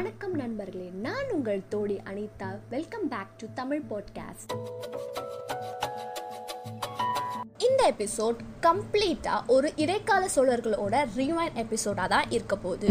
வணக்கம் நண்பர்களே நான் உங்கள் Todi Anitha. Welcome back to Tamil podcast இந்த எபிசோட் கம்ப்ளீட்டா ஒரு இடைக்கால சோழர்களோட ரீவைன் எபிசோடா தான் இருக்க போகுது.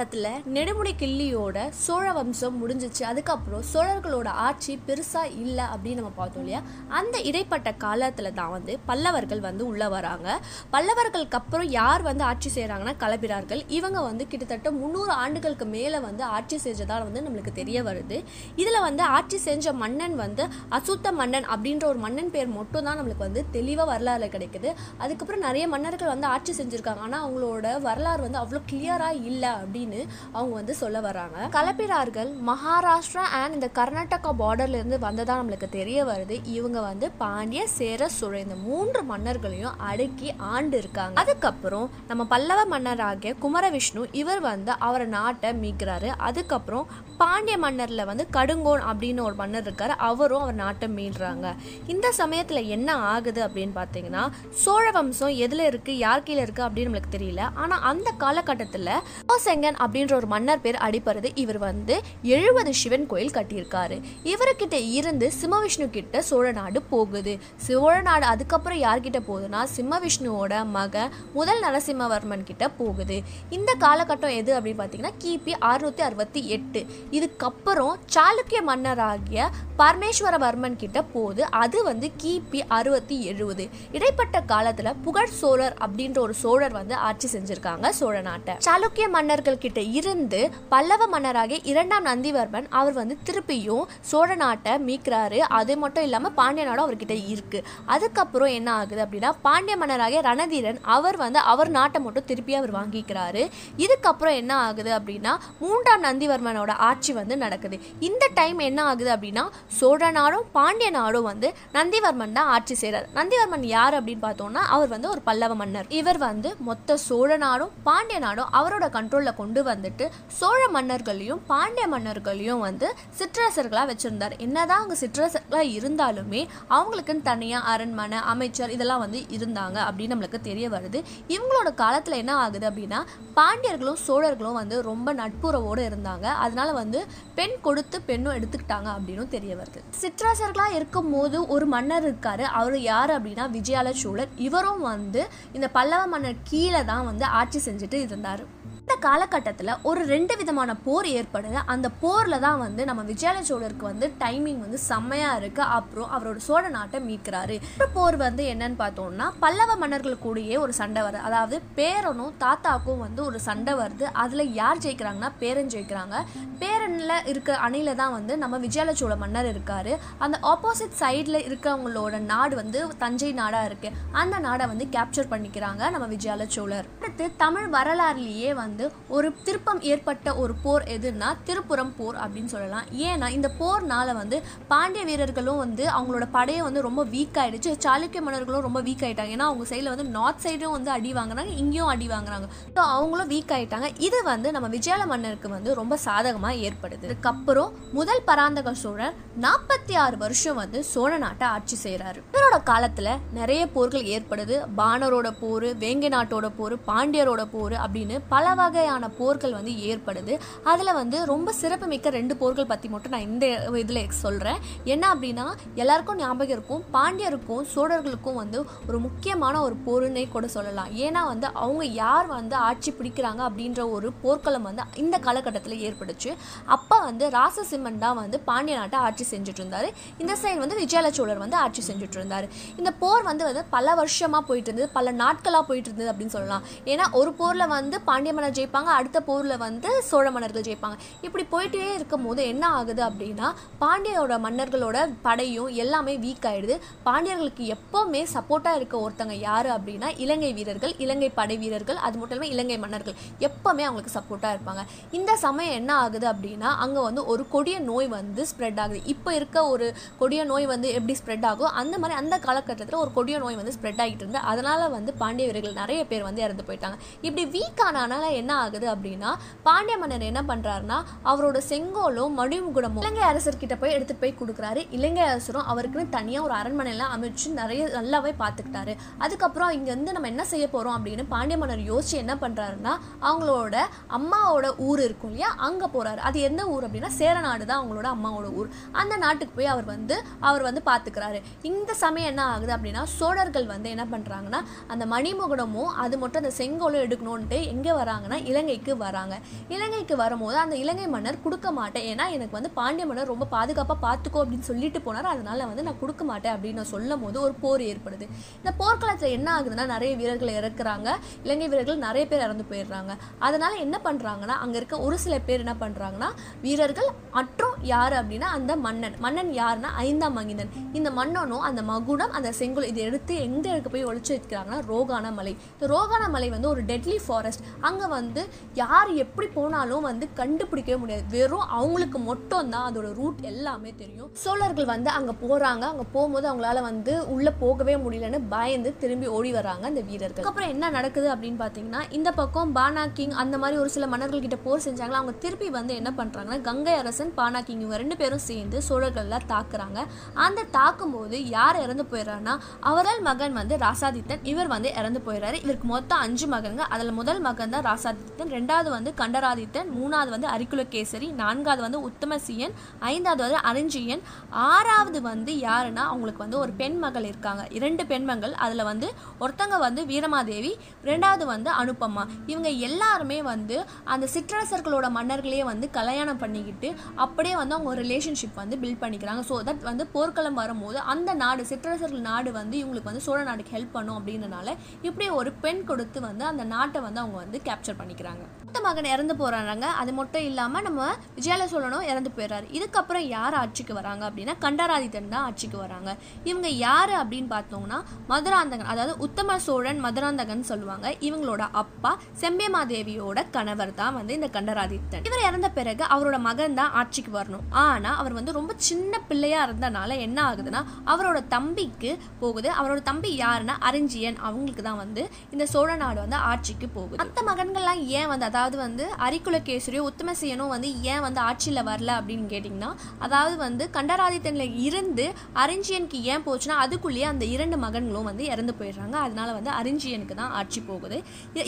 காலத்தில் நெடுமுடி கிள்ளியோட சோழ வம்சம் முடிஞ்சிச்சு. அதுக்கப்புறம் சோழர்களோட ஆட்சி பெருசாக இல்லை அப்படின்னு நம்ம பார்த்தோம் இல்லையா? அந்த இடைப்பட்ட காலத்தில் தான் வந்து பல்லவர்கள் வந்து உள்ளே வராங்க. பல்லவர்களுக்கு அப்புறம் யார் வந்து ஆட்சி செய்கிறாங்கன்னா களப்பிரார்கள் இவங்க வந்து கிட்டத்தட்ட முந்நூறு ஆண்டுகளுக்கு மேலே வந்து ஆட்சி செஞ்சதால் வந்து நம்மளுக்கு தெரிய வருது. இதில் வந்து ஆட்சி செஞ்ச மன்னன் வந்து அசுத்த மன்னன் அப்படின்ற ஒரு மன்னன் பேர் மட்டும் தான் நம்மளுக்கு வந்து தெளிவாக வரலாறு கிடைக்குது. அதுக்கப்புறம் நிறைய மன்னர்கள் வந்து ஆட்சி செஞ்சுருக்காங்க. ஆனால் அவங்களோட வரலாறு வந்து அவ்வளோ கிளியராக இல்லை அப்படின்னு அவங்க வந்து சொல்ல வராங்க கலப்பிரார்கள் மகாராஷ்டிரா அண்ட் இந்த கர்நாடகா பார்டர்ல இருந்து வந்ததா நம்மளுக்கு தெரிய வருது. இவங்க வந்து பாண்டிய சேர சோழ இந்த மூன்று மன்னர்களையும் அடக்கி ஆண்டு இருக்காங்க. அதுக்கப்புறம் நம்ம பல்லவ மன்னராகிய குமரவிஷ்ணு இவர் வந்து அவர் நாட்டை மீட்கிறாரு. அதுக்கப்புறம் பாண்டிய மன்னர்ல வந்து கடுங்கோன் அப்படின்னு ஒரு மன்னர் இருக்காரு. அவரும் அவர் நாட்டை மீள்றாங்க இந்த சமயத்துல என்ன ஆகுது அப்படின்னு பார்த்தீங்கன்னா சோழ வம்சம் எதுல இருக்கு யார் கீழே இருக்கு அப்படின்னு நம்மளுக்கு தெரியல. ஆனா அந்த காலகட்டத்துல கோசெங்கன் அப்படின்ற ஒரு மன்னர் பேர் அடிப்படுறது இவர் வந்து எழுபது சிவன் கோயில் கட்டியிருக்காரு. இவர்கிட்ட இருந்து சிம்மவிஷ்ணு கிட்ட சோழ நாடு போகுது. சோழ நாடு அதுக்கப்புறம் யார்கிட்ட போகுதுன்னா சிம்மவிஷ்ணுவோட மக முதல் நரசிம்மவர்மன் கிட்ட போகுது. இந்த காலகட்டம் எது அப்படின்னு பார்த்தீங்கன்னா கிபி அறுநூத்தி அறுபத்தி எட்டு. இதுக்கப்புறம் சாளுக்கிய மன்னராகிய பரமேஸ்வரவர்மன் கிட்ட போகுது. அது வந்து கிபி அறுபத்தி எழுபது. இடைப்பட்ட காலத்துல புகழ் சோழர் அப்படின்ற ஒரு சோழர் வந்து ஆட்சி செஞ்சிருக்காங்க சோழ நாட்டை. சாளுக்கிய மன்னர்கள் கிட்ட இருந்து பல்லவ மன்னராகிய இரண்டாம் நந்திவர்மன் அவர் வந்து திருப்பியும் சோழ நாட்டை மீட்கிறாரு. அது மட்டும் இல்லாமல் பாண்டிய நாடும் அவர்கிட்ட இருக்கு. அதுக்கப்புறம் என்ன ஆகுது அப்படின்னா பாண்டிய மன்னராகிய ரணதீரன் அவர் வந்து அவர் நாட்டை மட்டும் திருப்பி அவர் வாங்கிக்கிறாரு. இதுக்கப்புறம் என்ன ஆகுது அப்படின்னா மூன்றாம் நந்திவர்மனோட ஆட்சி வந்து நடக்குது. இந்த டைம் என்ன ஆகுது அப்படின்னா சோழ நாடும் பாண்டிய நாடும் வந்து நந்திவர்மன் தான் ஆட்சி செய்கிறார் நந்திவர்மன் யார் அப்படின்னு பார்த்தோம்னா அவர் வந்து ஒரு பல்லவ மன்னர். இவர் வந்து மொத்த சோழ நாடும் பாண்டிய நாடும் அவரோட கண்ட்ரோலில் கொண்டு வந்துட்டு சோழ மன்னர்களையும் பாண்டிய மன்னர்களையும் வந்து சிற்றரசர்களாக வச்சுருந்தார். என்னதான் அவங்க சிற்றரசர்களாக இருந்தாலுமே அவங்களுக்குன்னு தனியாக அரண்மனை அமைச்சர் இதெல்லாம் வந்து இருந்தாங்க அப்படின்னு நம்மளுக்கு தெரிய வருது. இவங்களோட காலத்தில் என்ன ஆகுது அப்படின்னா பாண்டியர்களும் சோழர்களும் வந்து ரொம்ப நட்புறவோடு இருந்தாங்க. அதனால வந்து பெண் கொடுத்து பெண்ணும் எடுத்துக்கிட்டாங்க அப்படின்னு தெரிய வருது. சிற்றரசர்களாக இருக்கும் போது ஒரு மன்னர் இருக்காரு. அவர் யார் அப்படின்னா விஜயால சோழர் இவரும் வந்து இந்த பல்லவ மன்னர் கீழே தான் வந்து ஆட்சி செஞ்சுட்டு இருந்தார். இந்த காலகட்டத்தில் ஒரு ரெண்டு விதமான போர் ஏற்படுது. அந்த போரில் தான் வந்து நம்ம விஜயாலய சோழருக்கு வந்து டைமிங் வந்து செம்மையாக இருக்கு. அப்புறம் அவரோட சோழ நாட்டை மீட்கிறாரு. போர் வந்து என்னன்னு பார்த்தோம்னா பல்லவ மன்னர்கள் கூடயே ஒரு சண்டை வருது. அதாவது பேரனும் தாத்தாக்கும் வந்து ஒரு சண்டை வருது. அதில் யார் ஜெயிக்கிறாங்கன்னா பேரன் ஜெயிக்கிறாங்க. பேரனில் இருக்க அணையில தான் வந்து நம்ம விஜயாலய சோழ மன்னர் இருக்காரு. அந்த ஆப்போசிட் சைடில் இருக்கவங்களோட நாடு வந்து தஞ்சை நாடாக இருக்கு. அந்த நாடை வந்து கேப்சர் பண்ணிக்கிறாங்க நம்ம விஜயாலய சோழர். அடுத்து தமிழ் வரலாறுலேயே வந்து ஒரு திருப்பம் ஏற்பட்ட ஒரு போர் எதுன்னா திருப்புறம் போர் அப்படின்னு சொல்லலாம். ஏன்னா இந்த போர்னால வந்து பாண்டிய வீரர்களும் வந்து அவங்களோட படையை வந்து ரொம்ப வீக் ஆயிடுச்சு. சாளுக்கிய மன்னர்களும் ரொம்ப வீக் ஆயிட்டாங்க. ஏன்னா அவங்க சைடில் வந்து நார்த் சைடும் வந்து அடி வாங்குறாங்க இங்கேயும் அடி வாங்குறாங்க ஸோ அவங்களும் வீக் ஆயிட்டாங்க. இது வந்து நம்ம விஜயால மன்னருக்கு வந்து ரொம்ப சாதகமாக ஏற்படுது. இதுக்கப்புறம் முதல் பராந்தக சோழர் நாற்பத்தி ஆறு வருஷம் வந்து சோழ நாட்டை ஆட்சி செய்கிறாரு இவரோட காலத்தில் நிறைய போர்கள் ஏற்படுது. பாணரோட போர் வேங்கை நாட்டோட போர் பாண்டியரோட போர் அப்படின்னு பல வகையான போர்கள் வந்து ஏற்படுது. அதில் வந்து ரொம்ப சிறப்புமிக்க ரெண்டு போர்கள் பற்றி மட்டும் நான் இந்த இதில் சொல்கிறேன் என்ன அப்படின்னா எல்லாருக்கும் ஞாபகம் இருக்கும். பாண்டியருக்கும் சோழர்களுக்கும் வந்து ஒரு முக்கியமான ஒரு போருன்னே கூட சொல்லலாம். ஏன்னா வந்து அவங்க யார் வந்து ஆட்சி பிடிக்கிறாங்க அப்படின்ற ஒரு போர்க்களம் வந்து இந்த காலகட்டத்தில் ஏற்பட்டுச்சு. அப்போ வந்து ராசசிம்மன் தான் வந்து பாண்டிய நாட்டை ஆட்சி செஞ்சுட்டு இருந்தார் இந்த சைடு வந்து விஜயால சோழர் வந்து ஆட்சி செஞ்சுட்டு இருந்தாரு இந்த போர் வந்து வந்து பல வருஷமாக போயிட்டு இருந்தது. பல நாட்களாக போயிட்டு இருந்தது அப்படின்னு சொல்லலாம். ஏன்னா ஒரு போரில் வந்து பாண்டிய மன்னர் ஜெயிப்பாங்க. அடுத்த போரில் வந்து சோழ மன்னர்கள் ஜெயிப்பாங்க. இப்படி போயிட்டே இருக்கும் போது என்ன ஆகுது அப்படின்னா பாண்டியோட மன்னர்களோட படையும் எல்லாமே வீக் ஆயிடுது. பாண்டியர்களுக்கு எப்போவுமே சப்போர்ட்டாக இருக்க ஒருத்தங்க யார் அப்படின்னா இலங்கை வீரர்கள் இலங்கை படை வீரர்கள் அது மட்டும் இல்லாமல் இலங்கை மன்னர்கள் எப்போவுமே அவங்களுக்கு சப்போர்ட்டாக இருப்பாங்க. இந்த சமயம் என்ன ஆகுது அப்படின்னா அங்கே வந்து ஒரு கொடிய நோய் வந்து ஸ்ப்ரெட் ஆகுது. இப்போ இருக்க ஒரு கொடிய நோய் வந்து எப்படி ஸ்ப்ரெட் ஆகும் அந்த மாதிரி அந்த காலகட்டத்தில் ஒரு கொடிய நோய் வந்து ஸ்ப்ரெட் ஆகிட்டு இருந்து அதனால் வந்து பாண்டிய வீரர்கள் நிறைய பேர் வந்து இறந்து போயிட்டாங்க. இப்படி வீக் ஆனால் என்ன ஆகுது அப்படின்னா பாண்டிய மன்னர் என்ன பண்றாருன்னா அவரோட செங்கோலும் மடிமுகுடமும் இலங்கை அரசர்கிட்ட போய் எடுத்துட்டு போய் கொடுக்குறாரு. இலங்கை அரசரும் அவருக்குன்னு தனியாக ஒரு அரண்மனையெல்லாம் அமைச்சு நிறைய நல்லாவே பார்த்துக்கிட்டாரு அதுக்கப்புறம் இங்க இருந்து நம்ம என்ன செய்ய போறோம் அப்படின்னு பாண்டிய மன்னர் யோசிச்சு என்ன பண்றாருன்னா அவங்களோட அம்மாவோட ஊர் இருக்கும் இல்லையா? அங்க போறாரு. அது எந்த ஊர் அப்படின்னா சேரநாடு தான் அவங்களோட அம்மாவோட ஊர். அந்த நாட்டுக்கு போய் அவர் வந்து அவர் வந்து பார்த்துக்கிறாரு இந்த சமயம் என்ன ஆகுது அப்படின்னா சோழர்கள் வந்து என்ன பண்றாங்கன்னா அந்த மணிமுகுடமும் அது மட்டும் அந்த செங்கோலும் எடுக்கணும்ன்ட்டு எங்கே வராங்கன்னா இலங்கைக்கு வராங்க. இலங்கைக்கு வரும்போது அந்த இலங்கை மன்னர் கொடுக்க மாட்டேன். ஏன்னா எனக்கு வந்து பாண்டிய மன்னர் ரொம்ப பாதுகாப்பாக பார்த்துக்கோ அப்படின்னு சொல்லிட்டு போனார். அதனால வந்து நான் கொடுக்க மாட்டேன் அப்படின்னு நான் சொல்லும் போது ஒரு போர் ஏற்படுது. இந்த போர்க்களத்தில் என்ன ஆகுதுன்னா நிறைய வீரர்கள் இறக்குறாங்க. இலங்கை வீரர்கள் நிறைய பேர் இறந்து போயிடுறாங்க. அதனால என்ன பண்றாங்கன்னா அங்க இருக்க ஒரு சில பேர் என்ன பண்றாங்கன்னா வீரர்கள் மற்றும் யார் அப்படின்னா அந்த மன்னன். மன்னன் யாருன்னா ஐந்தாம் மகிந்தன். இந்த மன்னனும் அந்த மகுடம் அந்த செங்குல் இதை எடுத்து எங்க எடுக்க போய் ஒழிச்சு வைக்கிறாங்கன்னா ரோகான மலை. இந்த ரோகான மலை வந்து ஒரு டெட்லி ஃபாரஸ்ட். அங்க வந்து வந்து யார் எப்படி போனாலும் வந்து கண்டுபிடிக்கவே முடியாது. வெறும் அவங்களுக்கு மட்டும் தான் அதோட ரூட் எல்லாமே தெரியும். சோழர்கள் வந்து அங்கே போகிறாங்க அங்கே போகும்போது அவங்களால வந்து உள்ளே போகவே முடியலன்னு பயந்து திரும்பி ஓடி வராங்க அந்த வீரர்கள். அப்புறம் என்ன நடக்குது அப்படின்னு பார்த்தீங்கன்னா இந்த பக்கம் பானா கிங் அந்த மாதிரி ஒரு சில மன்னர்கள் கிட்ட போர் செஞ்சாங்களா அவங்க திருப்பி வந்து என்ன பண்ணுறாங்கன்னா கங்கை அரசன் பானா கிங் இவங்க ரெண்டு பேரும் சேர்ந்து சோழர்கள்லாம் தாக்குறாங்க. அந்த தாக்கும் போது யார் இறந்து போயிடுறாருன்னா அவரால் மகன் வந்து ராசாதித்தன். இவர் வந்து இறந்து போயிடுறாரு. இவருக்கு மொத்தம் அஞ்சு மகன்கள். அதில் முதல் மகன் தான் ராசா ராசாதித்தன் ரெண்டாவது வந்து கண்டராதித்தன் மூணாவது வந்து அரிக்குலகேசரி நான்காவது வந்து உத்தமசியன் ஐந்தாவது வந்து அரிஞ்சியன். ஆறாவது வந்து யாருன்னா அவங்களுக்கு வந்து ஒரு பெண் மகள் இருக்காங்க. இரண்டு பெண்மகள் அதில் வந்து ஒருத்தங்க வந்து வீரமாதேவி ரெண்டாவது வந்து அனுப்பம்மா. இவங்க எல்லாருமே வந்து அந்த சிற்றரசர்களோட மன்னர்களையே வந்து கல்யாணம் பண்ணிக்கிட்டு அப்படியே வந்து அவங்க ரிலேஷன்ஷிப் வந்து பில்ட் பண்ணிக்கிறாங்க. ஸோ தட் வந்து போர்க்களம் வரும்போது அந்த நாடு சிற்றரசர்கள் நாடு வந்து இவங்களுக்கு வந்து சோழ நாடுக்கு ஹெல்ப் பண்ணும் அப்படின்றனால இப்படி ஒரு பெண் கொடுத்து வந்து அந்த நாட்டை வந்து அவங்க வந்து கேப்சர் பண்ணிக்கிறாங்க. மூத்த மகன் இறந்து போறாங்க அது மட்டும் இல்லாம நம்ம விஜயால சோழனும் இறந்து போயிடுறாரு. இதுக்கப்புறம் யார் ஆட்சிக்கு வராங்க அப்படின்னா கண்டராதித்தன் தான் ஆட்சிக்கு வராங்க. இவங்க யாரு அப்படின்னு பார்த்தோம்னா மதுராந்தகன் அதாவது உத்தம சோழன் மதுராந்தகன் சொல்லுவாங்க. இவங்களோட அப்பா செம்பியமாதேவியோட கணவர் தான் வந்து இந்த கண்டராதித்தன். இவர் இறந்த பிறகு அவரோட மகன் தான் ஆட்சிக்கு வரணும். ஆனா அவர் வந்து ரொம்ப சின்ன பிள்ளையா இருந்தனால என்ன ஆகுதுன்னா அவரோட தம்பிக்கு போகுது. அவரோட தம்பி யாருன்னா அரிஞ்சியன். அவங்களுக்கு தான் வந்து இந்த சோழ நாடு வந்து ஆட்சிக்கு போகுது. மற்ற மகன்கள்லாம் ஏன் வந்து அதாவது வந்து அரிக்குலகேசரியோ உத்தமசேனும் வந்து ஏன் வந்து ஆட்சியில் வரல அப்படின்னு கேட்டிங்கன்னா அதாவது வந்து கண்டராதித்தனில் இருந்து அரிஞ்சியனுக்கு ஏன் போச்சுன்னா அதுக்குள்ளேயே அந்த இரண்டு மகன்களும் வந்து இறந்து போயிடுறாங்க. அதனால வந்து அரிஞ்சியனுக்கு தான் ஆட்சி போகுது.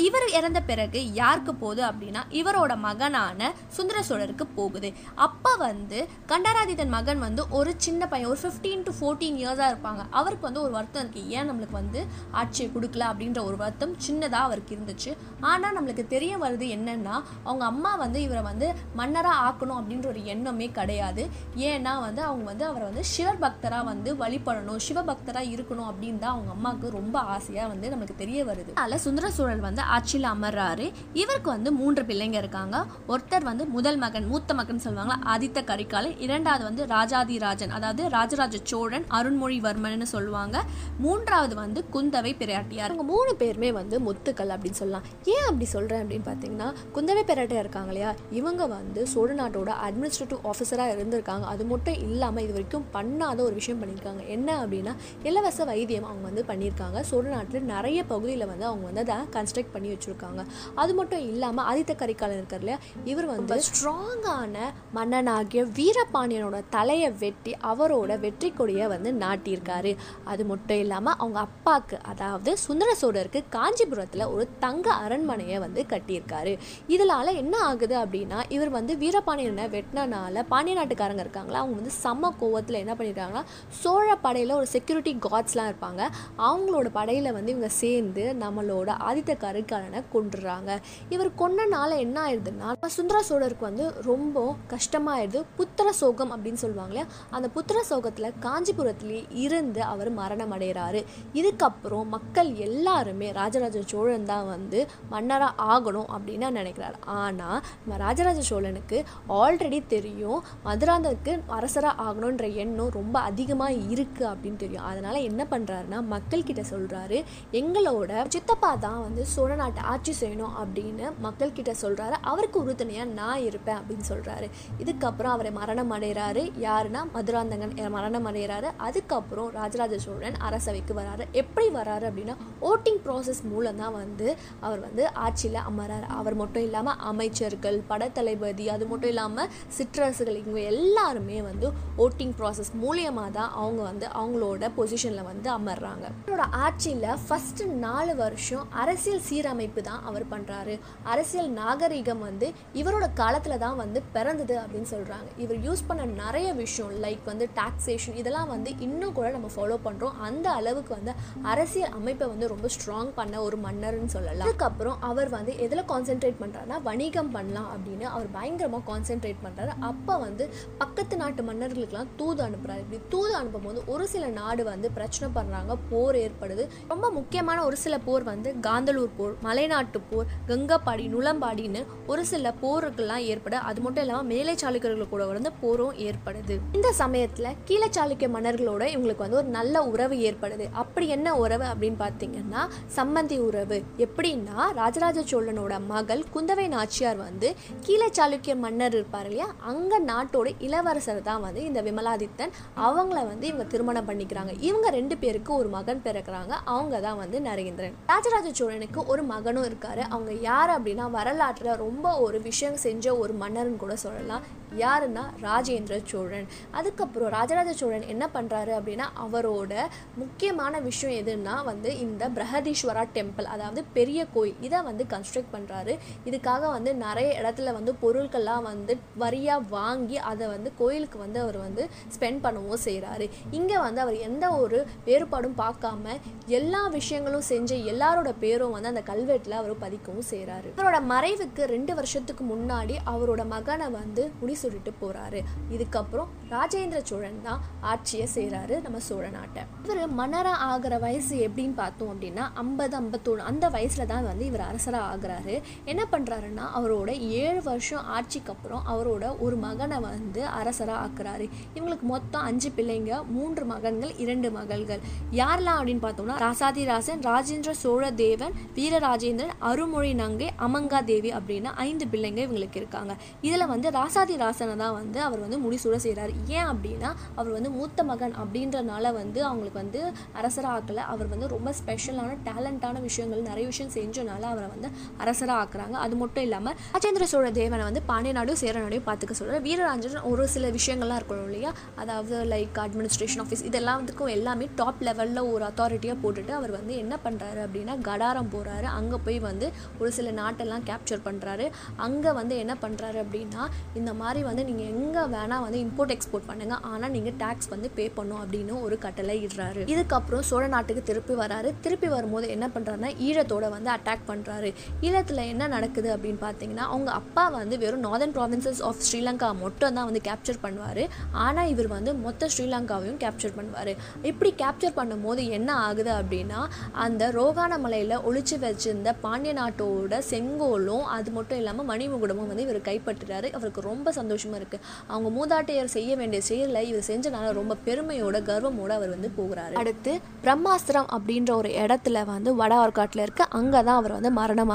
இவர் இறந்த பிறகு யாருக்கு போகுது அப்படின்னா இவரோட மகனான சுந்தர சோழருக்கு போகுது. அப்போ வந்து கண்டராதித்தன் மகன் வந்து ஒரு சின்ன பையன் ஒரு ஃபிஃப்டீன் டு ஃபோர்டீன் இயர்ஸாக இருப்பாங்க. அவருக்கு வந்து ஒரு வருத்தம் இருக்குது ஏன் நம்மளுக்கு வந்து ஆட்சியை கொடுக்கல அப்படின்ற ஒரு வருத்தம் சின்னதாக அவருக்கு இருந்துச்சு. ஆனால் நம்மளுக்கு தெரிய வருது என்னன்னா அவங்க அம்மா வந்து இவரை வந்து மன்னராக ஆக்கணும் அப்படின்ற ஒரு எண்ணமே கிடையாது. ஏன்னா வந்து அவங்க வந்து அவரை வந்து சிவபக்தராக வந்து வழிபடணும் சிவபக்தராக இருக்கணும் அப்படின்னு தான் அவங்க அம்மாவுக்கு ரொம்ப ஆசையாக வந்து நமக்கு தெரிய வருது. அதனால சுந்தர சோழர் வந்து ஆட்சியில் அமர்றாரு. இவருக்கு வந்து மூன்று பிள்ளைங்க இருக்காங்க. ஒருத்தர் வந்து முதல் மகன் மூத்த மகன் சொல்லுவாங்க ஆதித்த கரிகாலன். இரண்டாவது வந்து ராஜாதிராஜன் அதாவது ராஜராஜ சோழன் அருண்மொழிவர்மன் சொல்லுவாங்க. மூன்றாவது வந்து குந்தவை பிராட்டியார். அவங்க மூணு பேருமே வந்து முத்துக்கள் அப்படின்னு சொல்லலாம். ஏன் அப்படி அப்படின்னு பார்த்தீங்கன்னா குந்தவை பிராட்டியார் இருக்காங்க இல்லையா? இவங்க வந்து சோழ நாட்டோட அட்மினிஸ்ட்ரேட்டிவ் ஆஃபீஸராக இருந்திருக்காங்க. அது மட்டும் இல்லாமல் இது வரைக்கும் பண்ணாத ஒரு விஷயம் பண்ணியிருக்காங்க என்ன அப்படின்னா இலவச வைத்தியம் அவங்க வந்து பண்ணியிருக்காங்க சோழ நாட்டில் நிறைய பகுதியில் வந்து அவங்க வந்து அதை கன்ஸ்ட்ரக்ட் பண்ணி வச்சுருக்காங்க. அது மட்டும் இல்லாமல் ஆதித்த கரிகாலன் இருக்கார் இல்லையா? இவர் வந்து ஸ்ட்ராங்கான மன்னனாகிய வீரபாண்டியனோட தலையை வெட்டி அவரோட வெற்றி கொடியை வந்து நாட்டியிருக்காரு. அது மட்டும் இல்லாமல் அவங்க அப்பாவுக்கு அதாவது சுந்தர சோழருக்கு காஞ்சிபுரத்தில் ஒரு தங்க அரண்மனையை வந்து கட்டியிருக்காரு. இதனால என்ன ஆகுது அப்படின்னா இவர் வந்து வீரபாண்டியனை வெட்டினனால பாண்டிய நாட்டுக்காரங்க இருக்காங்களா அவங்க வந்து செம்ம கோவத்தில் என்ன பண்ணிருக்காங்கன்னா சோழ படையில் ஒரு செக்யூரிட்டி கார்ட்ஸ்லாம் இருப்பாங்க. அவங்களோட படையில் வந்து இவங்க சேர்ந்து நம்மளோட ஆதித்த கருக்காரனை கொண்டுறாங்க இவர் கொன்னனால என்ன ஆயிடுதுன்னா சுந்தர சோழருக்கு வந்து ரொம்ப கஷ்டமாயிடுது புத்திர சோகம் அப்படின்னு சொல்லுவாங்களே அந்த புத்திர சோகத்தில் காஞ்சிபுரத்திலே இருந்து அவர் மரணம் அடைகிறாரு இதுக்கப்புறம் மக்கள் எல்லாருமே ராஜராஜ சோழன் தான் வந்து மன்னராக ஆகணும் அப்படின்னு நினைக்கிறாரு ஆனால் நம்ம ராஜராஜ சோழனுக்கு ஆல்ரெடி தெரியும் மதுராந்தகருக்கு அரசராக ஆகணுன்ற எண்ணம் ரொம்ப அதிகமாக இருக்குது அப்படின்னு தெரியும். அதனால் என்ன பண்ணுறாருன்னா மக்கள்கிட்ட சொல்கிறாரு எங்களோட சித்தப்பா தான் வந்து சோழ நாட்டை ஆட்சி செய்யணும் அப்படின்னு மக்கள்கிட்ட சொல்கிறாரு அவருக்கு உறுதுணையாக நான் இருப்பேன் அப்படின்னு சொல்கிறாரு இதுக்கப்புறம் அவரை மரணம் அடைகிறாரு. யாருன்னா மதுராந்தகன் மரணம் அடைகிறாரு. அதுக்கப்புறம் ராஜராஜ சோழன் அரசவைக்கு வராரு. எப்படி வராரு அப்படின்னா ஓட்டிங் ப்ராசஸ் மூலம் தான் வந்து அவர் வந்து ஆட்சியில் அமரர். அவர் மட்டும் இல்லாமல் அமைச்சர்கள் படத்தளபதி அது மட்டும் இல்லாமல் சிற்றரசுகள் இவங்க எல்லாருமே வந்து ஓட்டிங் ப்ராசஸ் மூலியமாக தான் அவங்க வந்து அவங்களோட பொசிஷனில் வந்து அமர்றாங்க. அவரோட ஆட்சியில் ஃபஸ்ட்டு நாலு வருஷம் அரசியல் சீரமைப்பு தான் அவர் பண்ணுறாரு அரசியல் நாகரிகம் வந்து இவரோட காலத்தில் தான் வந்து பிறந்தது அப்படின்னு சொல்கிறாங்க இவர் யூஸ் பண்ண நிறைய விஷயம் லைக் வந்து டாக்ஸேஷன் இதெல்லாம் வந்து இன்னும் கூட நம்ம ஃபாலோ பண்ணுறோம் அந்த அளவுக்கு வந்து அரசியல் அமைப்பை வந்து ரொம்ப ஸ்ட்ராங் பண்ண ஒரு மன்னர்னு சொல்லலாம். அதுக்கப்புறம் அவர் வந்து எதில் கான்சென்ட்ரேட் பண்ணுறாருனா வணிகம் பண்ணலாம் அப்படின்னு அவர் பயங்கரமாக கான்சென்ட்ரேட் பண்ணுறாரு அப்போ வந்து பக்கத்து நாட்டு மன்னர்களுக்கெல்லாம் தூது அனுப்புகிறாரு இப்படி தூது அனுப்பும் போது ஒரு சில நாடு வந்து பிரச்சனை பண்ணுறாங்க போர் ஏற்படுது. ரொம்ப முக்கியமான ஒரு சில போர் வந்து காந்தலூர் போர் மலைநாட்டு போர் கங்கப்பாடி நுளம்பாடின்னு ஒரு சில போருக்கெல்லாம் ஏற்பட அது மட்டும் இல்லாமல் மேலை சாளுக்கியர்கள் கூட வந்து போரும் ஏற்படுது. இந்த சமயத்தில் கீழே சாளுக்கிய மன்னர்களோட இவங்களுக்கு வந்து ஒரு நல்ல உறவு ஏற்படுது. அப்படி என்ன உறவு அப்படின்னு பார்த்தீங்கன்னா சம்பந்தி உறவு. எப்படின்னா ராஜராஜ சோழ சோழனோட மகள் குந்தவை நாச்சியார் வந்து கீழே சாளுக்கிய மன்னர் இருப்பார் இல்லையா? அங்கே நாட்டோட இளவரசர் தான் வந்து இந்த விமலாதித்தன். அவங்கள வந்து இவங்க திருமணம் பண்ணிக்கிறாங்க. இவங்க ரெண்டு பேருக்கு ஒரு மகன் பிறக்கிறாங்க. அவங்க தான் வந்து நரேந்திரன். ராஜராஜ சோழனுக்கு ஒரு மகனும் இருக்காரு. அவங்க யார் அப்படின்னா வரலாற்றில் ரொம்ப ஒரு விஷயம் செஞ்ச ஒரு மன்னர்னு கூட சொல்லலாம். யாருன்னா ராஜேந்திர சோழன். அதுக்கப்புறம் ராஜராஜ சோழன் என்ன பண்ணுறாரு அப்படின்னா அவரோட முக்கியமான விஷயம் எதுன்னா வந்து இந்த பிரகதீஸ்வரா டெம்பிள் அதாவது பெரிய கோயில். இதை வந்து கன்ஸ்ட்ரக்ட் பண்ணுறாரு இதுக்காக வந்து நிறைய இடத்துல வந்து பொருட்கள்லாம் வந்து வரியாக வாங்கி அதை வந்து கோயிலுக்கு வந்து அவர் வந்து ஸ்பெண்ட் பண்ணவும் செய்கிறாரு இங்கே வந்து அவர் எந்த ஒரு வேறுபாடும் பார்க்காம எல்லா விஷயங்களும் செஞ்ச எல்லாரோட பேரும் வந்து அந்த கல்வெட்டில் அவர் பதிக்கவும் செய்கிறாரு அவரோட மறைவுக்கு ரெண்டு வருஷத்துக்கு முன்னாடி அவரோட மகனை வந்து முடிசூடிட்டு போகிறாரு இதுக்கப்புறம் ராஜேந்திர சோழன் தான் ஆட்சியை செய்கிறாரு நம்ம சோழ நாட்டை. இவர் மன்னராக ஆகிற வயசு எப்படின்னு பார்த்தோம் அப்படின்னா ஐம்பது ஐம்பத்தொன்று அந்த வயசில் தான் வந்து இவர் அரசராக ஆகுறாரு என்ன பண்ணுறாருன்னா அவரோட ஏழு வருஷம் ஆட்சிக்கு அப்புறம் அவரோட ஒரு மகனை வந்து அரசராக ஆக்குறாரு. இவங்களுக்கு மொத்தம் அஞ்சு பிள்ளைங்க மூன்று மகன்கள் இரண்டு மகள்கள். யாரெல்லாம் அப்படின்னு பார்த்தோம்னா ராசாதிராசன் ராஜேந்திர சோழ தேவன் வீரராஜேந்திரன் அருமொழி நங்கை அமங்கா தேவி அப்படின்னு ஐந்து பிள்ளைங்க இவங்களுக்கு இருக்காங்க. இதில் வந்து ராசாதிராசனை தான் வந்து அவர் வந்து முடிசூட செய்கிறார் ஏன் அப்படின்னா அவர் வந்து மூத்த மகன் அப்படின்றனால வந்து அவங்களுக்கு வந்து அரசராக ஆக்கலை. அவர் வந்து ரொம்ப ஸ்பெஷலான டேலண்டான விஷயங்கள் நிறைய விஷயம் செஞ்சனால அவரை வந்து அரசராக ஆக்குறாங்க. அது மட்டும் இல்லாமல் ராஜேந்திர சோழ தேவனை வந்து பாண்டிய நாடும் சேர நாடையும் பார்த்துக்க சொல்கிறார் வீரராஜன் ஒரு சில விஷயங்கள்லாம் இருக்கணும் இல்லையா? அதாவது லைக் அட்மினிஸ்ட்ரேஷன் ஆஃபீஸ் இதெல்லாம் வந்துக்கும் எல்லாமே டாப் லெவலில் ஒரு அத்தாரிட்டியாக போட்டுட்டு அவர் வந்து என்ன பண்ணுறாரு அப்படின்னா கடாரம் போகிறாரு அங்கே போய் வந்து ஒரு சில நாட்டெல்லாம் கேப்சர் பண்ணுறாரு அங்கே வந்து என்ன பண்ணுறாரு அப்படின்னா இந்த மாதிரி வந்து நீங்கள் எங்கே வேணால் வந்து இம்போர்ட் எக்ஸ்போர்ட் பண்ணுங்க. ஆனால் நீங்கள் டேக்ஸ் வந்து பே பண்ணும் அப்படின்னு ஒரு கட்டளை இடுறாரு. இதுக்கப்புறம் சோழ நாட்டுக்கு திருப்பி வராரு. திருப்பி வரும்போது என்ன பண்ணுறாருன்னா ஈழத்தோட வந்து அட்டாக் பண்ணுறாரு ஈழத்தில் என்ன நடக்குது அப்படின்னு பார்த்தீங்கன்னா அவங்க அப்பா வந்து வெறும் நார்தன் ப்ராவின்சஸ் ஆஃப் ஸ்ரீலங்கா மட்டும் தான் வந்து கேப்சர் பண்ணுவார். ஆனால் இவர் வந்து மொத்த ஸ்ரீலங்காவையும் கேப்சர் பண்ணுவார். இப்படி கேப்சர் பண்ணும்போது என்ன ஆகுது அப்படின்னா அந்த ரோகான மலையில் ஒழிச்சு வச்சிருந்த பாண்டிய நாட்டோட செங்கோலும் அது மட்டும் இல்லாமல் மணிமுகுடமும் வந்து இவர் கைப்பற்றுறாரு. அவருக்கு ரொம்ப சந்தோஷமாக இருக்குது அவங்க மூதாட்டையர் செய்ய வேண்டிய செயலை இவர் செஞ்சனால ரொம்ப பெருமையோட கர்வமோட அவர் வந்து போகிறாரு. அடுத்து பிரம்மாஸ்திரம் அப்படின்ற ஒரு இடத்துல வந்து வட ஆற்காட்டில் இருக்க. அங்கே தான் அவர் வந்து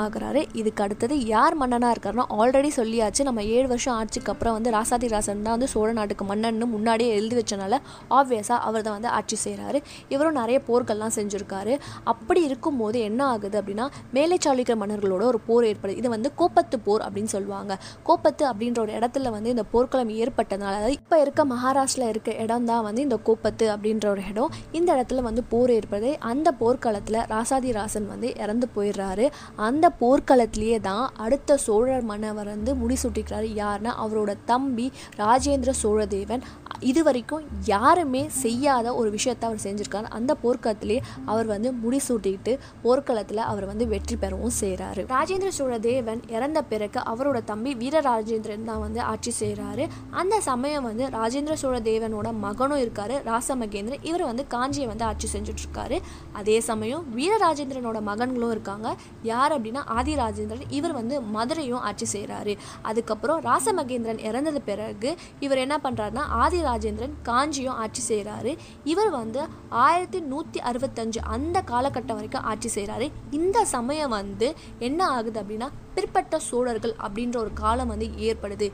ஆகிறாரு. இதுக்கு அடுத்தது யார் மன்னனாக இருக்காருன்னா ஆல்ரெடி சொல்லியாச்சு. நம்ம ஏழு வருஷம் ஆட்சிக்கு அப்புறம் வந்து ராசாதி ராசன் தான் வந்து சோழ நாட்டுக்கு மன்னன்னு முன்னாடியே எழுதி வச்சனால ஆப்வியஸாக அவர் தான் வந்து ஆட்சி செய்கிறாரு இவரும் நிறைய போர்கள்லாம் செஞ்சுருக்காரு. அப்படி இருக்கும்போது என்ன ஆகுது அப்படின்னா மேலே சாளுக்கிய மன்னர்களோட ஒரு போர் ஏற்படுது. இது வந்து கோப்பத்து போர் அப்படின்னு சொல்லுவாங்க. கோப்பத்து அப்படின்ற ஒரு இடத்துல வந்து இந்த போர்க்களம் ஏற்பட்டதுனால அதாவது இப்போ இருக்க மகாராஷ்டிரில் இருக்க இடம் தான் வந்து இந்த கோப்பத்து அப்படின்ற ஒரு இடம். இந்த இடத்துல வந்து போர் ஏற்படுது. அந்த போர்க்களத்தில் ராசாதி ராசன் வந்து இறந்து போயிடுறாரு. அந்த போர்க்களத்திலேயே தான் அடுத்த சோழர் மன்னவர் வந்து முடிசூட்டிக்கிறாரு. யாருன்னா அவரோட தம்பி ராஜேந்திர சோழதேவன். இது வரைக்கும் யாருமே செய்யாத ஒரு விஷயத்தை அவர் செஞ்சிருக்காரு. அந்த போர்க்களத்திலே அவர் வந்து முடிசூட்டிட்டு போர்க்களத்தில் அவர் வந்து வெற்றி பெறவும் செய்கிறாரு ராஜேந்திர சோழ தேவன் இறந்த பிறகு அவரோட தம்பி வீரராஜேந்திரன் தான் வந்து ஆட்சி செய்கிறாரு அந்த சமயம் வந்து ராஜேந்திர சோழ தேவனோட மகனும் இருக்காரு. ராசமகேந்திரன். இவர் வந்து காஞ்சியை வந்து ஆட்சி செஞ்சுட்டு இருக்காரு அதே சமயம் வீரராஜேந்திரனோட மகன்களும் இருக்காங்க. யார் அப்படின்னா ஆதி ராஜேந்திரன் இவர் வந்து மதுரையும் ஆட்சி செய்கிறாரு அதுக்கப்புறம் ராசமகேந்திரன் இறந்தது பிறகு இவர் என்ன பண்ணுறாருன்னா ஆதி ராஜேந்திரன் காஞ்சியும் ஆட்சி செய்கிறாரு இவர் வந்து ஆயிரத்தி நூற்றி அறுபத்தஞ்சு அந்த காலகட்டம் வரைக்கும் ஆட்சி செய்கிறாரு இந்த சமயம் வந்து என்ன ஆகுது அப்படின்னா பிற்பட்ட சோழர்கள் அப்படின்ற ஒரு காலம் வந்து ஏற்படுது.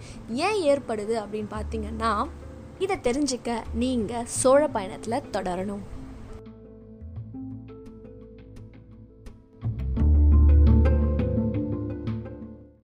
ஏன் ஏற்படுது அப்படின்னு பார்த்தீங்கன்னா இதை தெரிஞ்சுக்க நீங்கள் சோழ பயணத்தில் தொடரணும்.